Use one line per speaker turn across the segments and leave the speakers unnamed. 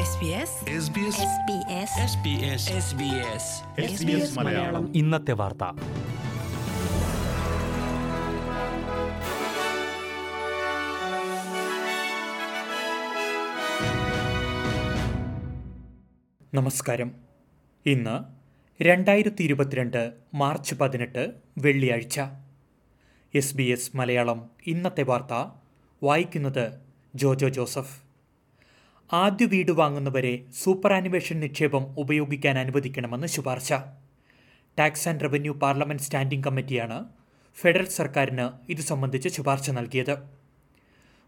SBS
SBS Malayalam.
ഇന്നത്തെ വാർത്ത. നമസ്കാരം. ഇന്ന് രണ്ടായിരത്തി ഇരുപത്തിരണ്ട് മാർച്ച് പതിനെട്ട് വെള്ളിയാഴ്ച. S B S Malayalam. ഇന്നത്തെ വാർത്ത വായിക്കുന്നത് ജോജോ ജോസഫ്. ആദ്യ വീട് വാങ്ങുന്നവരെ സൂപ്പർ ആനിവേഷൻ നിക്ഷേപം ഉപയോഗിക്കാൻ അനുവദിക്കണമെന്ന് ശുപാർശ. Tax and revenue parliament standing കമ്മിറ്റിയാണ് ഫെഡറൽ സർക്കാരിന് ഇത് സംബന്ധിച്ച് ശുപാർശ നൽകിയത്.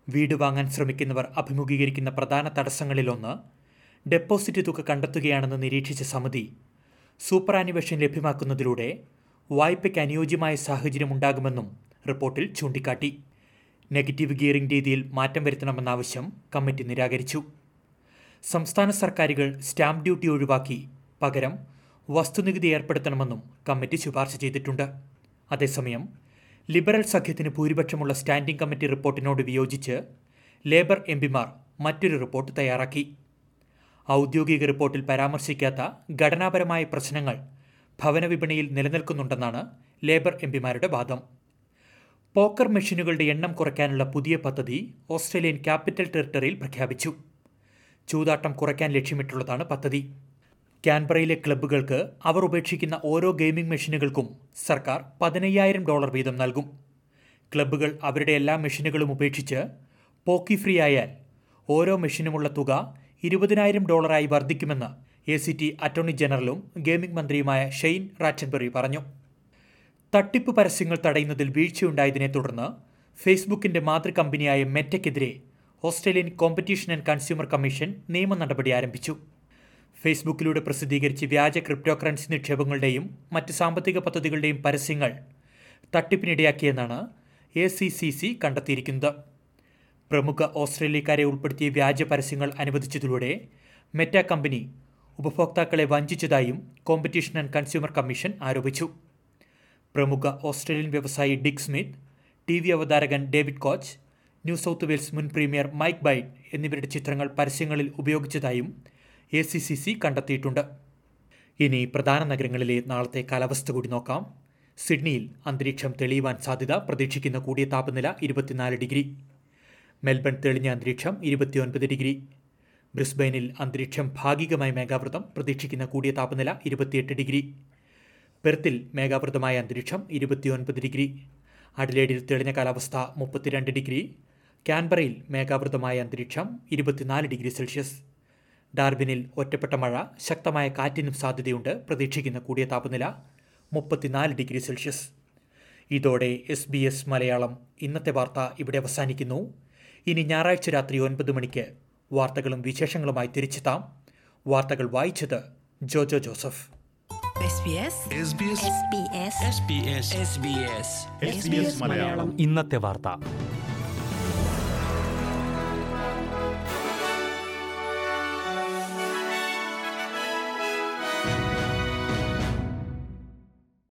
വീട് വാങ്ങാൻ ശ്രമിക്കുന്നവർ അഭിമുഖീകരിക്കുന്ന പ്രധാന തടസ്സങ്ങളിലൊന്ന് ഡെപ്പോസിറ്റ് തുക കണ്ടെത്തുകയാണെന്ന് നിരീക്ഷിച്ച സമിതി സൂപ്പർ ആനിവേഷൻ ലഭ്യമാക്കുന്നതിലൂടെ വായ്പയ്ക്ക് അനുയോജ്യമായ സാഹചര്യം ഉണ്ടാകുമെന്നും റിപ്പോർട്ടിൽ ചൂണ്ടിക്കാട്ടി. നെഗറ്റീവ് ഗിയറിംഗ് രീതിയിൽ മാറ്റം വരുത്തണമെന്ന ആവശ്യം കമ്മിറ്റി നിരാകരിച്ചു. സംസ്ഥാന സർക്കാരുകൾ സ്റ്റാമ്പ് ഡ്യൂട്ടി ഒഴിവാക്കി. പകരം വസ്തുനികുതി ഏർപ്പെടുത്തണമെന്നും കമ്മിറ്റി ശുപാർശ ചെയ്തിട്ടുണ്ട്. അതേസമയം ലിബറൽ സഖ്യത്തിന് ഭൂരിപക്ഷമുള്ള സ്റ്റാൻഡിംഗ് കമ്മിറ്റി റിപ്പോർട്ടിനോട് വിയോജിച്ച് ലേബർ എം പിമാർ മറ്റൊരു റിപ്പോർട്ട് തയ്യാറാക്കി. ഔദ്യോഗിക റിപ്പോർട്ടിൽ പരാമർശിക്കാത്ത ഘടനാപരമായ പ്രശ്നങ്ങൾ ഭവന വിപണിയിൽ നിലനിൽക്കുന്നുണ്ടെന്നാണ് ലേബർ എം പിമാരുടെ വാദം. പോക്കർ മെഷീനുകളുടെ എണ്ണം കുറയ്ക്കാനുള്ള പുതിയ പദ്ധതി ഓസ്ട്രേലിയൻ ക്യാപിറ്റൽ ടെറിട്ടറിയിൽ പ്രഖ്യാപിച്ചു. ചൂതാട്ടം കുറയ്ക്കാൻ ലക്ഷ്യമിട്ടുള്ളതാണ് പദ്ധതി. ക്യാൻബറയിലെ ക്ലബ്ബുകൾക്ക് അവർ ഉപേക്ഷിക്കുന്ന ഓരോ ഗെയിമിംഗ് മെഷീനുകൾക്കും സർക്കാർ പതിനയ്യായിരം ഡോളർ വീതം നൽകും. ക്ലബ്ബുകൾ അവരുടെ എല്ലാ മെഷീനുകളും ഉപേക്ഷിച്ച് പോക്കി ഫ്രീ ആയാൽ ഓരോ മെഷീനുമുള്ള തുക ഇരുപതിനായിരം ഡോളറായി വർദ്ധിക്കുമെന്ന് എ സി ടി അറ്റോർണി ജനറലും ഗെയിമിംഗ് മന്ത്രിയുമായ ഷെയ്ൻ റാച്ചൻബെറി പറഞ്ഞു. തട്ടിപ്പ് പരസ്യങ്ങൾ തടയുന്നതിൽ വീഴ്ചയുണ്ടായതിനെ തുടർന്ന് ഫേസ്ബുക്കിന്റെ മാതൃകമ്പനിയായ മെറ്റയ്ക്കെതിരെ Australian competition and consumer commission നിയമ നടപടി ആരംഭിച്ചു. ഫേസ്ബുക്കിലൂടെ പ്രസിദ്ധീകരിച്ച വ്യാജ ക്രിപ്റ്റോ കറൻസി നിക്ഷേപങ്ങളുടെയും മറ്റ് സാമ്പത്തിക പദ്ധതികളുടെയും പരസ്യങ്ങൾ തട്ടിപ്പിനിടയാക്കിയെന്നാണ് എ സി സി സി കണ്ടെത്തിയിരിക്കുന്നത്. പ്രമുഖ ഓസ്ട്രേലിയക്കാരെ ഉൾപ്പെടുത്തിയ വ്യാജ പരസ്യങ്ങൾ അനുവദിച്ചതിലൂടെ മെറ്റ കമ്പനി ഉപഭോക്താക്കളെ വഞ്ചിച്ചതായും കോമ്പറ്റീഷൻ ആൻഡ് കൺസ്യൂമർ കമ്മീഷൻ ആരോപിച്ചു. പ്രമുഖ ഓസ്ട്രേലിയൻ വ്യവസായി ഡിക് സ്മിത്ത് ടി വി അവതാരകൻ David Koch New South Wales മുൻ പ്രീമിയർ മൈക്ക് ബൈൻ എന്നിവരുടെ ചിത്രങ്ങൾ പരസ്യങ്ങളിൽ ഉപയോഗിച്ചതായും എ സി സി സി കണ്ടെത്തിയിട്ടുണ്ട്. ഇനി പ്രധാന നഗരങ്ങളിലെ നാളത്തെ കാലാവസ്ഥ കൂടി നോക്കാം. സിഡ്നിയിൽ അന്തരീക്ഷം തെളിയുവാൻ സാധ്യത പ്രതീക്ഷിക്കുന്ന കൂടിയ താപനില ഇരുപത്തിനാല് ഡിഗ്രി. മെൽബൺ തെളിഞ്ഞ അന്തരീക്ഷം ഇരുപത്തിയൊൻപത് ഡിഗ്രി. ബ്രിസ്ബെയിനിൽ അന്തരീക്ഷം ഭാഗികമായി മേഘാവൃതം പ്രതീക്ഷിക്കുന്ന കൂടിയ താപനില ഇരുപത്തിയെട്ട് ഡിഗ്രി. പെർത്തിൽ മേഘാവൃതമായ അന്തരീക്ഷം ഇരുപത്തിയൊൻപത് ഡിഗ്രി. അഡലേഡിൽ തെളിഞ്ഞ കാലാവസ്ഥ മുപ്പത്തിരണ്ട് ഡിഗ്രി. ക്യാൻബറയിൽ മേഘാവൃതമായ അന്തരീക്ഷം ഇരുപത്തിനാല് ഡിഗ്രി സെൽഷ്യസ്. ഡാർബിനിൽ ഒറ്റപ്പെട്ട മഴ ശക്തമായ കാറ്റിനും സാധ്യതയുണ്ട് പ്രതീക്ഷിക്കുന്ന കൂടിയ താപനില മുപ്പത്തിനാല് ഡിഗ്രി സെൽഷ്യസ്. ഇതോടെ എസ് ബി എസ് മലയാളം ഇന്നത്തെ വാർത്ത ഇവിടെ അവസാനിക്കുന്നു. ഇനി ഞായറാഴ്ച രാത്രി ഒൻപത് മണിക്ക് വാർത്തകളും വിശേഷങ്ങളുമായി തിരിച്ചെത്താം. വാർത്തകൾ വായിച്ചത് Jojo Joseph.
SBS
SBS Malayalam.
ഇന്നത്തെ വാർത്ത.